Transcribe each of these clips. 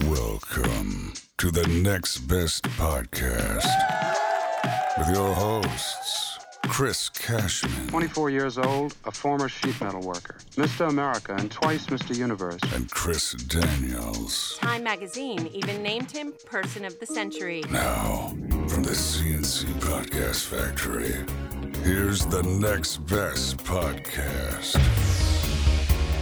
Welcome to the Next Best Podcast with your hosts, Chris Cashman 24 years old, a former sheet metal worker, Mr. America, and twice Mr. Universe. and Chris Daniels. Time magazine even named him Person of the Century. Now, from the CNC Podcast Factory, here's the Next Best Podcast.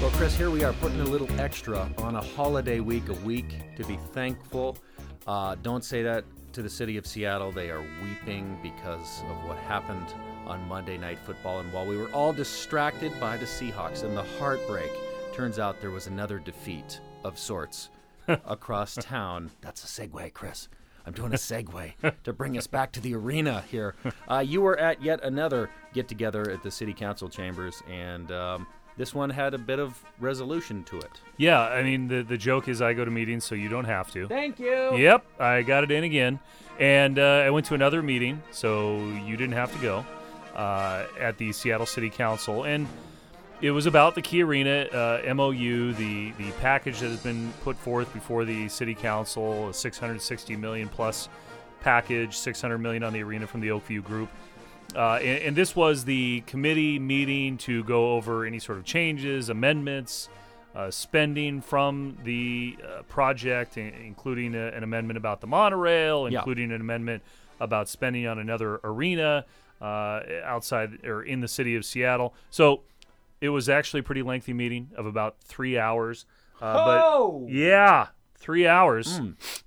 Well, Chris, here we are putting a little extra on a holiday week, a week to be thankful. Uh, don't say that to the city of Seattle. They are weeping because of what happened on Monday Night Football. And while we were all distracted by the Seahawks and the heartbreak, turns out there was another defeat of sorts across town. That's a segue, Chris. I'm doing a segue to bring us back to the arena here. Uh, you were at yet another get together at the city council chambers, and um, this one had a bit of resolution to it. Yeah, I mean the the joke is I go to meetings so you don't have to. Thank you. Yep, I got it in again, and uh, I went to another meeting so you didn't have to go uh, at the Seattle City Council, and it was about the Key Arena uh, MOU, the the package that has been put forth before the City Council, a 660 million plus package, 600 million on the arena from the Oakview Group. Uh, and, and this was the committee meeting to go over any sort of changes, amendments, uh, spending from the uh, project, i- including a, an amendment about the monorail, Yeah. including an amendment about spending on another arena uh, outside or in the city of Seattle. So it was actually a pretty lengthy meeting of about three hours. Uh, Oh! But yeah, three hours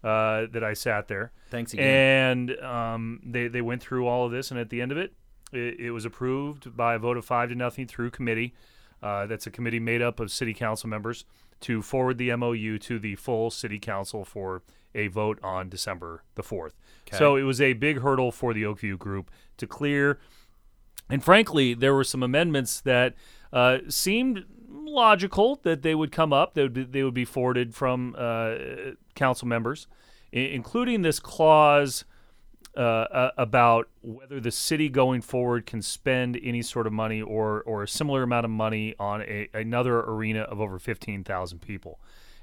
uh, that I sat there. Thanks again. And um, they, they went through all of this, and at the end of it, it, it was approved by a vote of five to nothing through committee. Uh, that's a committee made up of city council members to forward the MOU to the full city council for a vote on December the 4th. So it was a big hurdle for the Oakview group to clear. And frankly, there were some amendments that uh, seemed logical that they would come up. They would be, they would be forwarded from uh, council members, i- including this clause uh, uh, about whether the city going forward can spend any sort of money or or a similar amount of money on a, another arena of over 15,000 people.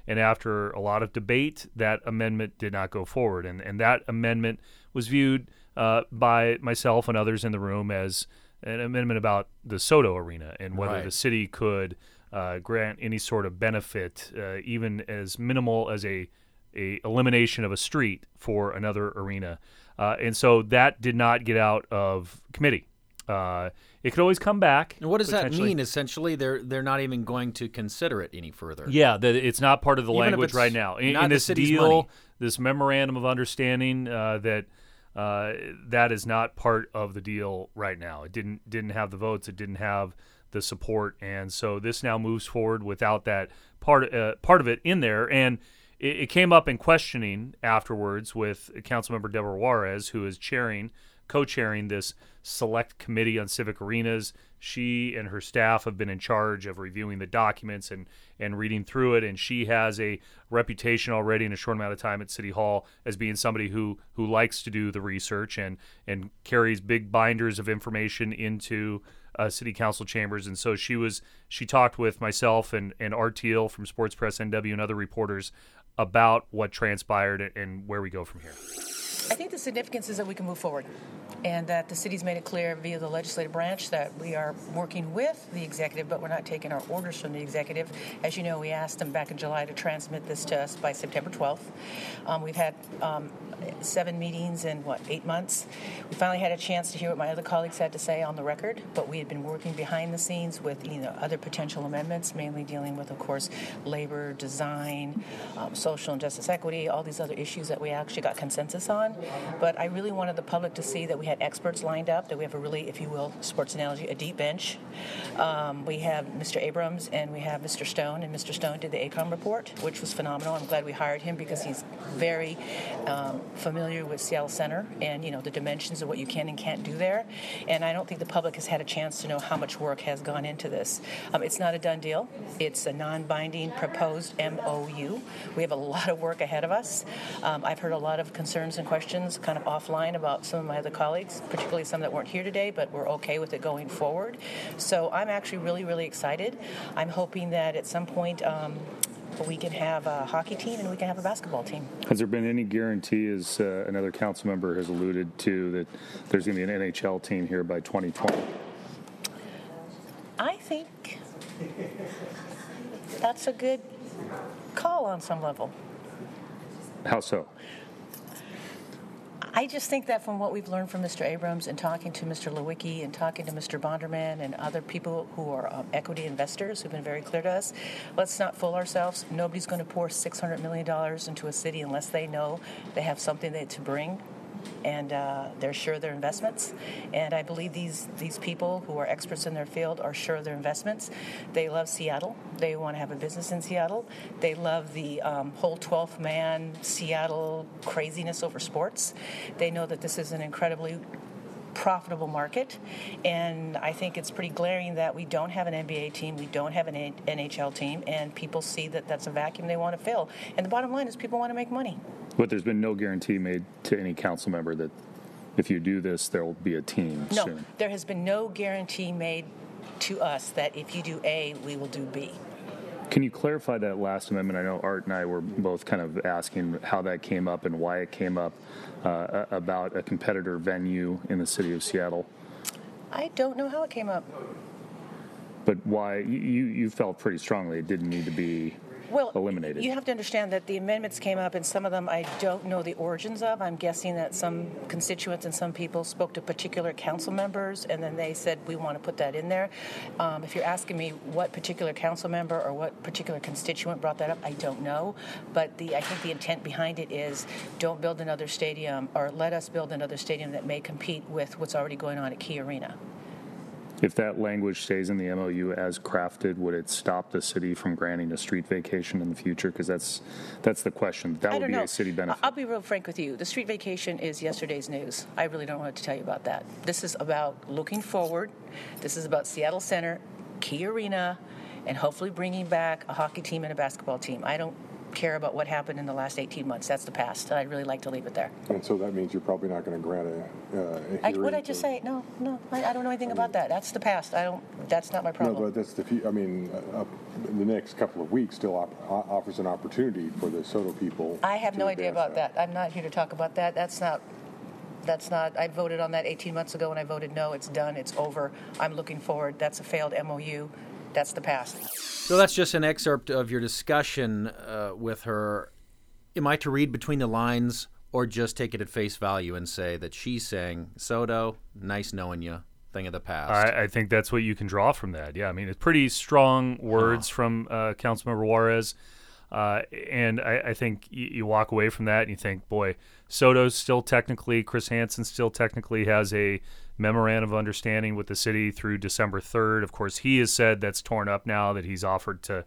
And after a lot of debate, that amendment did not go forward. And, and that amendment was viewed uh, by myself and others in the room as an amendment about the SODO Arena and whether Right. the city could uh, grant any sort of benefit, uh, even as minimal as a, a elimination of a street for another arena. Uh, and so that did not get out of committee. Uh, it could always come back. and what does that mean? Essentially, they're they're not even going to consider it any further. Yeah, that it's not part of the Even language right now. In, in this deal, money. this memorandum of understanding, uh, that uh, that is not part of the deal right now. It didn't didn't have the votes. It didn't have the support, and so this now moves forward without that part uh, part of it in there. And it, it came up in questioning afterwards with Councilmember Debora Juarez, who is chairing co-chairing this select committee on civic arenas. She and her staff have been in charge of reviewing the documents and and reading through it. And she has a reputation already in a short amount of time at City Hall as being somebody who who likes to do the research and and carries big binders of information into uh, city council chambers. And so she was she talked with myself and and Art Thiel from Sports Press NW and other reporters about what transpired and where we go from here. I think the significance is that we can move forward and that the city's made it clear via the legislative branch that we are working with the executive, but we're not taking our orders from the executive. As you know, we asked them back in July to transmit this to us by September 12th. Um, we've had um, seven meetings in what, eight months? We finally had a chance to hear what my other colleagues had to say on the record, but we had been working behind the scenes with you know, other potential amendments, mainly dealing with, of course, labor, design, um, social and justice equity, all these other issues that we actually got consensus on. But I really wanted the public to see that we had experts lined up, that we have a really, if you will, sports analogy, a deep bench. Um, we have Mr. Abrams and we have Mr. Stone, and Mr. Stone did the AECOM report, which was phenomenal. I'm glad we hired him because he's very um, familiar with Seattle Center and you know the dimensions of what you can and can't do there. And I don't think the public has had a chance to know how much work has gone into this. Um, it's not a done deal. It's a non-binding proposed MOU. We have a lot of work ahead of us. Um, I've heard a lot of concerns and questions kind of offline about some of my other colleagues, particularly some that weren't here today, but we're okay with it going forward. So I'm actually really, really excited. I'm hoping that at some point. Um, we can have a hockey team and we can have a basketball team. Has there been any guarantee, as uh, another council member has alluded to, that there's going to be an NHL team here by 2020? I think that's a good call on some level. How so? I just think that from what we've learned from Mr. Abrams and talking to Mr. Leiweke and talking to Mr. Bonderman and other people who are um, equity investors who've been very clear to us, let's not fool ourselves. Nobody's going to pour $600 million into a city unless they know they have something that, to bring and uh, they're sure of their investments. And I believe these these people who are experts in their field are sure of their investments. They love Seattle. They want to have a business in Seattle. They love the um, whole 12th man Seattle craziness over sports. They know that this is an incredibly profitable market. And I think it's pretty glaring that we don't have an NBA team, we don't have an NHL team, and people see that that's a vacuum they want to fill. And the bottom line is people want to make money. But there's been no guarantee made to any council member that if you do this, there will be a team no, soon. there has been no guarantee made to us that if you do A, we will do B. Can you clarify that last amendment? I know Art and I were both kind of asking how that came up and why it came up uh, about a competitor venue in the city of Seattle. I don't know how it came up. But why you you felt pretty strongly it didn't need to be well, eliminated. You have to understand that the amendments came up, and some of them I don't know the origins of. I'm guessing that some constituents and some people spoke to particular council members, and then they said we want to put that in there. Um, if you're asking me what particular council member or what particular constituent brought that up, I don't know. But the I think the intent behind it is don't build another stadium, or let us build another stadium that may compete with what's already going on at Key Arena. If that language stays in the MOU as crafted, would it stop the city from granting a street vacation in the future? Because that's that's the question. That would be know. a city benefit. I'll be real frank with you. The street vacation is yesterday's news. I really don't know what to tell you about that. This is about looking forward. This is about Seattle Center, Key Arena, and hopefully bringing back a hockey team and a basketball team. I don't care about what happened in the last 18 months. That's the past. I'd really like to leave it there. And so that means you're probably not going to grant a, uh, a I, what I just say? No, no. I, I, don't know anything about that. That's the past. I don't. That's not my problem. No, but that's the. I mean, uh, the next couple of weeks still op- offers an opportunity for the SODO people. I have no idea about that. that. I'm not here to talk about that. That's not that's not i voted on that 18 months ago and i voted no it's done it's over i'm looking forward that's a failed mou that's the past. So that's just an excerpt of your discussion uh, with her. Am I to read between the lines or just take it at face value and say that she's saying, SODO, nice knowing you, thing of the past? I, I think that's what you can draw from that. Yeah, I mean, it's pretty strong words huh. from uh, Councilmember Juarez. Uh, and I, I think you, you, walk away from that and you think, boy, SODO's still technically, Chris Hansen still technically has a memorandum of understanding with the city through December 3rd. Of course, he has said that's torn up now that he's offered to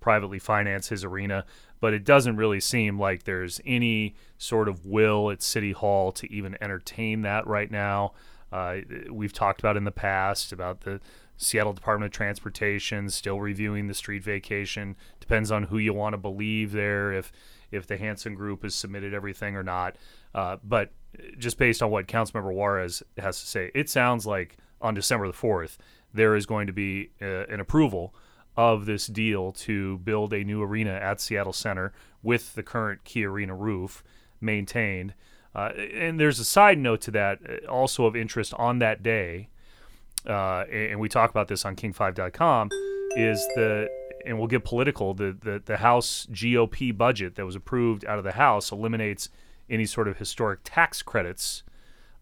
privately finance his arena, but it doesn't really seem like there's any sort of will at City Hall to even entertain that right now. Uh, we've talked about in the past about the Seattle Department of Transportation still reviewing the street vacation. Depends on who you want to believe there, if if the Hansen Group has submitted everything or not. Uh, but just based on what Councilmember Juarez has to say, it sounds like on December the 4th, there is going to be uh, an approval of this deal to build a new arena at Seattle Center with the current Key Arena roof maintained. Uh, and there's a side note to that, uh, also of interest on that day, uh, and we talk about this on King5.com, is the and we'll get political. The, the the House GOP budget that was approved out of the House eliminates any sort of historic tax credits.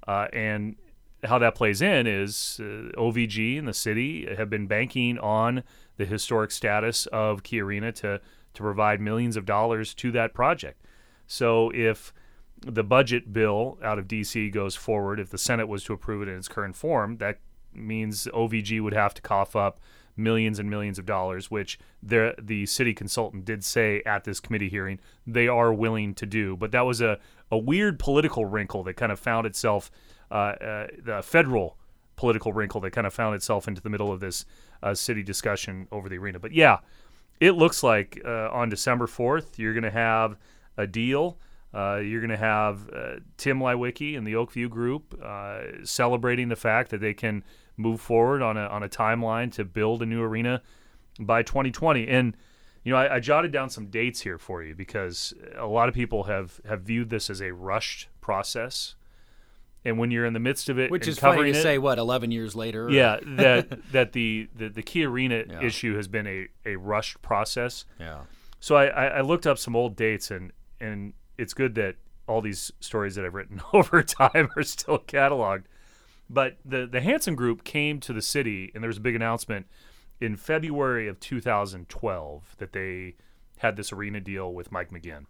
Uh, and how that plays in is uh, OVG and the city have been banking on the historic status of Key Arena to, to provide millions of dollars to that project. So if the budget bill out of DC goes forward, if the Senate was to approve it in its current form, that means OVG would have to cough up millions and millions of dollars, which the the city consultant did say at this committee hearing they are willing to do. But that was a a weird political wrinkle that kind of found itself, uh, uh, the federal political wrinkle that kind of found itself into the middle of this uh, city discussion over the arena. But yeah, it looks like uh, on December 4th, you're going to have a deal. Uh, you're going to have uh, Tim Leiweke and the Oakview Group celebrating the fact that they can move forward on a, on a timeline to build a new arena by 2020. And You know, I, I jotted down some dates here for you because a lot of people have have viewed this as a rushed process, and when you're in the midst of it, Which is funny to it, say, what, 11 years later? yeah, that that the, the the Key Arena Yeah. issue has been a, a rushed process. Yeah. So I, I, I looked up some old dates and and it's good that all these stories that I've written over time are still cataloged. But the the Hansen Group came to the city and there was a big announcement in February of 2012 that they had this arena deal with Mike McGinn,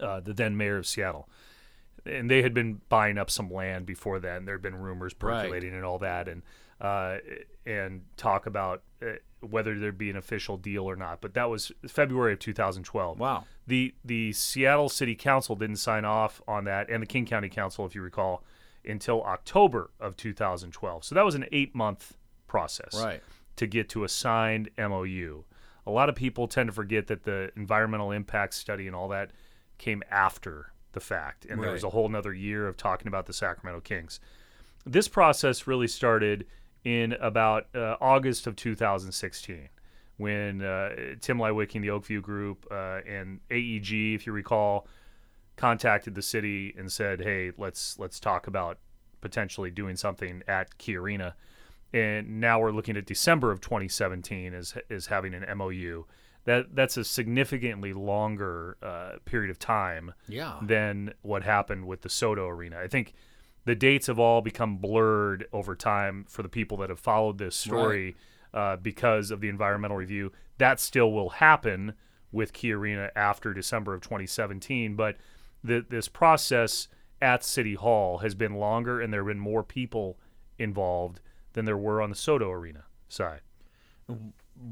uh, the then mayor of Seattle. And they had been buying up some land before then. There had been rumors Right. percolating and all that, and uh, and talk about uh, whether there'd be an official deal or not. But that was February of 2012. Wow. The the Seattle City Council didn't sign off on that, and the King County Council, if you recall, until October of 2012. So that was an eight month process Right. to get to a signed MOU. A lot of people tend to forget that the environmental impact study and all that came after the fact, and there was a whole nother year of talking about the Sacramento Kings. This process really started in about uh, August of 2016 when uh, Tim Leiweke and the Oakview Group uh, and AEG, if you recall, contacted the city and said, "Hey, let's let's talk about potentially doing something at Key Arena." And now we're looking at December of 2017 as as having an MOU. That that's a significantly longer uh, period of time Yeah. than what happened with the SODO Arena. I think the dates have all become blurred over time for the people that have followed this story uh, because of the environmental review. That still will happen with Key Arena after December of 2017, but the, this process at City Hall has been longer and there have been more people involved than there were on the SODO Arena side.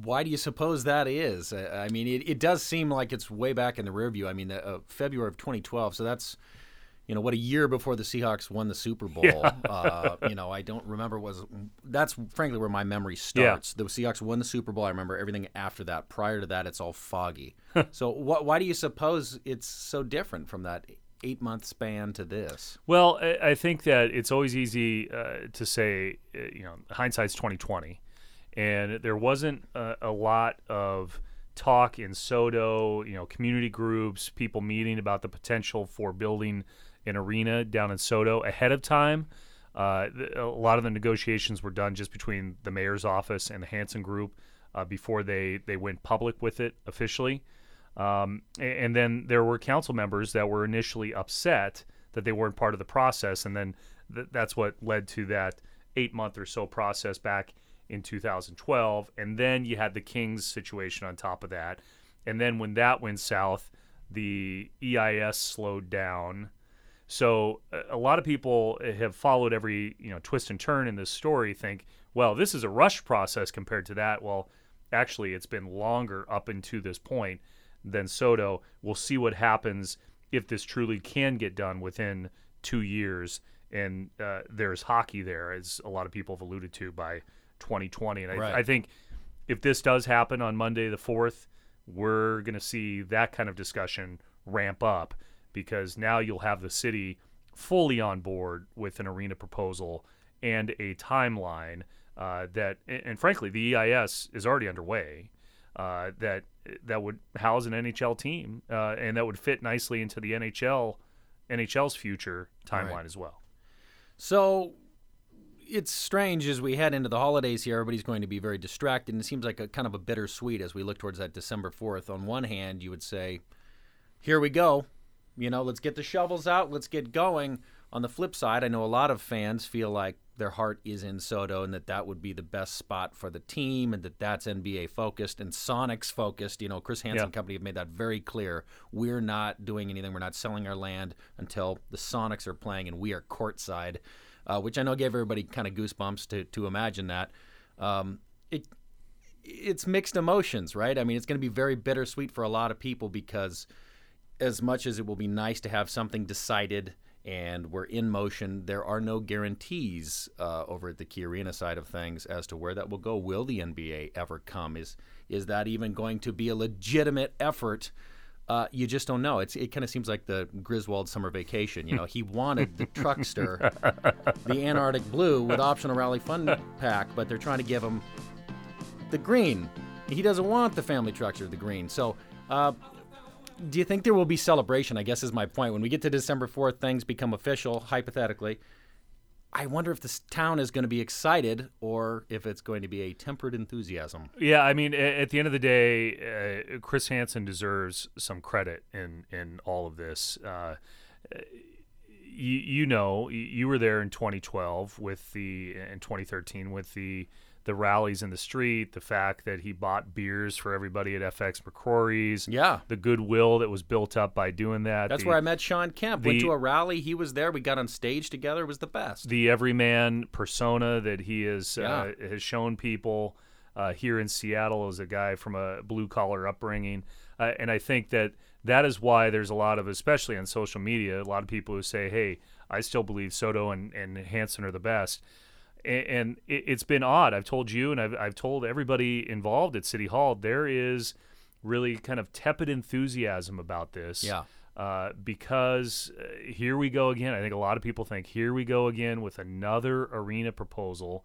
Why do you suppose that is? I mean, it, it does seem like it's way back in the rear view. I mean, uh, February of 2012. So that's, you know, what a year before the Seahawks won the Super Bowl. Uh, you know, I don't remember was that's frankly where my memory starts. The Seahawks won the Super Bowl. I remember everything after that. Prior to that, it's all foggy. so wh- why do you suppose it's so different from that eight month span to this? Well, I, I think that it's always easy uh, to say, uh, you know, hindsight's twenty twenty, and there wasn't a, a lot of talk in SODO, you know, community groups, people meeting about the potential for building an arena down in SODO ahead of time. Uh, a lot of the negotiations were done just between the mayor's office and the Hansen Group uh, before they they went public with it officially. Um, and then there were council members that were initially upset that they weren't part of the process, and then th- that's what led to that eight month or so process back in 2012. And then you had the Kings situation on top of that, and then when that went south, the EIS slowed down. So a- lot of people have followed every you know twist and turn in this story. Think, well, this is a rush process compared to that. Well, actually, it's been longer up into this point than SODO. We'll see what happens if this truly can get done within two years. And uh, there's hockey there, as a lot of people have alluded to by 2020. And I, Right. I think if this does happen on Monday the 4th, we're going to see that kind of discussion ramp up because now you'll have the city fully on board with an arena proposal and a timeline uh, that, and frankly, the EIS is already underway. Uh, that that would house an NHL team uh, and that would fit nicely into the NHL NHL's future timeline Right. as well. So it's strange as we head into the holidays here. Everybody's going to be very distracted, and it seems like a kind of a bittersweet as we look towards that December 4th. On one hand, you would say, here we go. You know, let's get the shovels out, let's get going. On the flip side, I know a lot of fans feel like their heart is in SODO and that that would be the best spot for the team and that that's NBA focused and Sonics focused. You know, Chris Hansen Yeah. Company have made that very clear. We're not doing anything. We're not selling our land until the Sonics are playing and we are courtside, uh, which I know gave everybody kind of goosebumps to, to imagine that. Um, it it's mixed emotions, right? I mean, it's going to be very bittersweet for a lot of people because as much as it will be nice to have something decided and we're in motion, there are no guarantees uh, over at the Key Arena side of things as to where that will go. Will the NBA ever come? Is is that even going to be a legitimate effort? Uh, you just don't know. It's, it kind of seems like the Griswold summer vacation. You know, he wanted the truckster, the Antarctic blue with optional rally fun pack, but they're trying to give him the green He doesn't want the family Truckster the green. So, uh, do you think there will be celebration? I guess is my point. When we get to December 4th, things become official, hypothetically. I wonder if this town is going to be excited or if it's going to be a tempered enthusiasm. Yeah, I mean, at the end of the day, uh, Chris Hansen deserves some credit in in all of this. Uh, you, you know, you were there in 2012 with the in 2013 with the the rallies in the street, the fact that he bought beers for everybody at FX McCrory's, Yeah. the goodwill that was built up by doing that. That's the, where I met Shawn Kemp. Went to a rally. He was there. We got on stage together. It was the best. the everyman persona that he is uh, has shown people uh, here in Seattle as a guy from a blue collar upbringing, uh, and I think that that is why there's a lot of, especially on social media, a lot of people who say, "Hey, I still believe SODO and and Hansen are the best." And it- it's been odd. I've told you, and I've, I've told everybody involved at City Hall, there is really kind of tepid enthusiasm about this Yeah. uh, because uh, here we go again. I think a lot of people think here we go again with another arena proposal,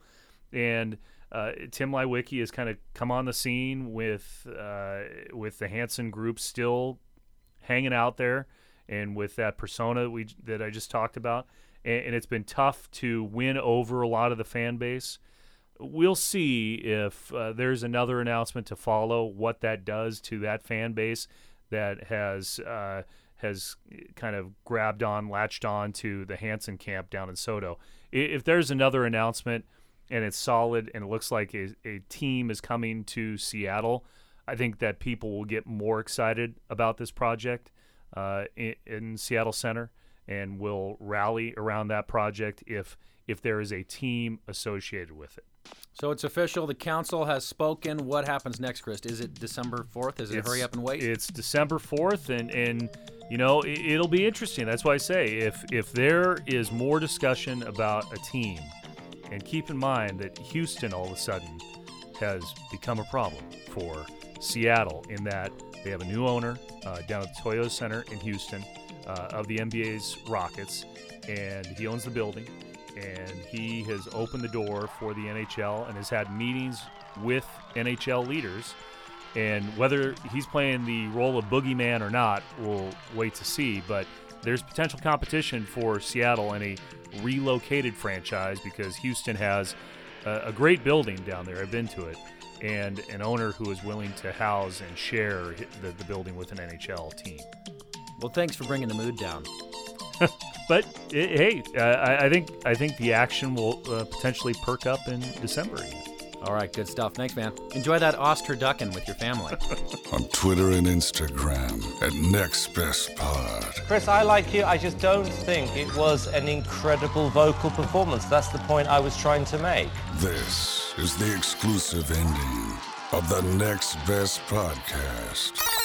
and uh, Tim Leiweke has kind of come on the scene with uh, with the Hansen Group still hanging out there, and with that persona we that I just talked about, and, and it's been tough to win over a lot of the fan base. We'll see if uh, there's another announcement to follow. What that does to that fan base that has uh, has kind of grabbed on, latched on to the Hansen camp down in SODO. If there's another announcement and it's solid and it looks like a, a team is coming to Seattle, I think that people will get more excited about this project uh, in, in Seattle Center and will rally around that project if if there is a team associated with it. So it's official. The council has spoken. What happens next, Chris? Is it December 4th? Is it It's- hurry up and wait? It's December fourth, and and you know it, it'll be interesting. That's why I say if if there is more discussion about a team, and keep in mind that Houston all of a sudden has become a problem for Seattle in that they have a new owner uh, down at the Toyota Center in Houston uh, of the NBA's Rockets, and he owns the building, and he has opened the door for the NHL and has had meetings with NHL leaders. And whether he's playing the role of boogeyman or not, we'll wait to see. But there's potential competition for Seattle and a relocated franchise because Houston has a, a great building down there. I've been to it. And an owner who is willing to house and share the, the building with an NHL team. Well, thanks for bringing the mood down. But eh, hey, uh, I, I think I think the action will uh, potentially perk up in December. All right, good stuff. Thanks, man. Enjoy that Osterducken with your family. On Twitter and Instagram at Next Best Pod. Chris, I like you. I just don't think it was an incredible vocal performance. That's the point I was trying to make. This is the exclusive ending of the Next Best Podcast.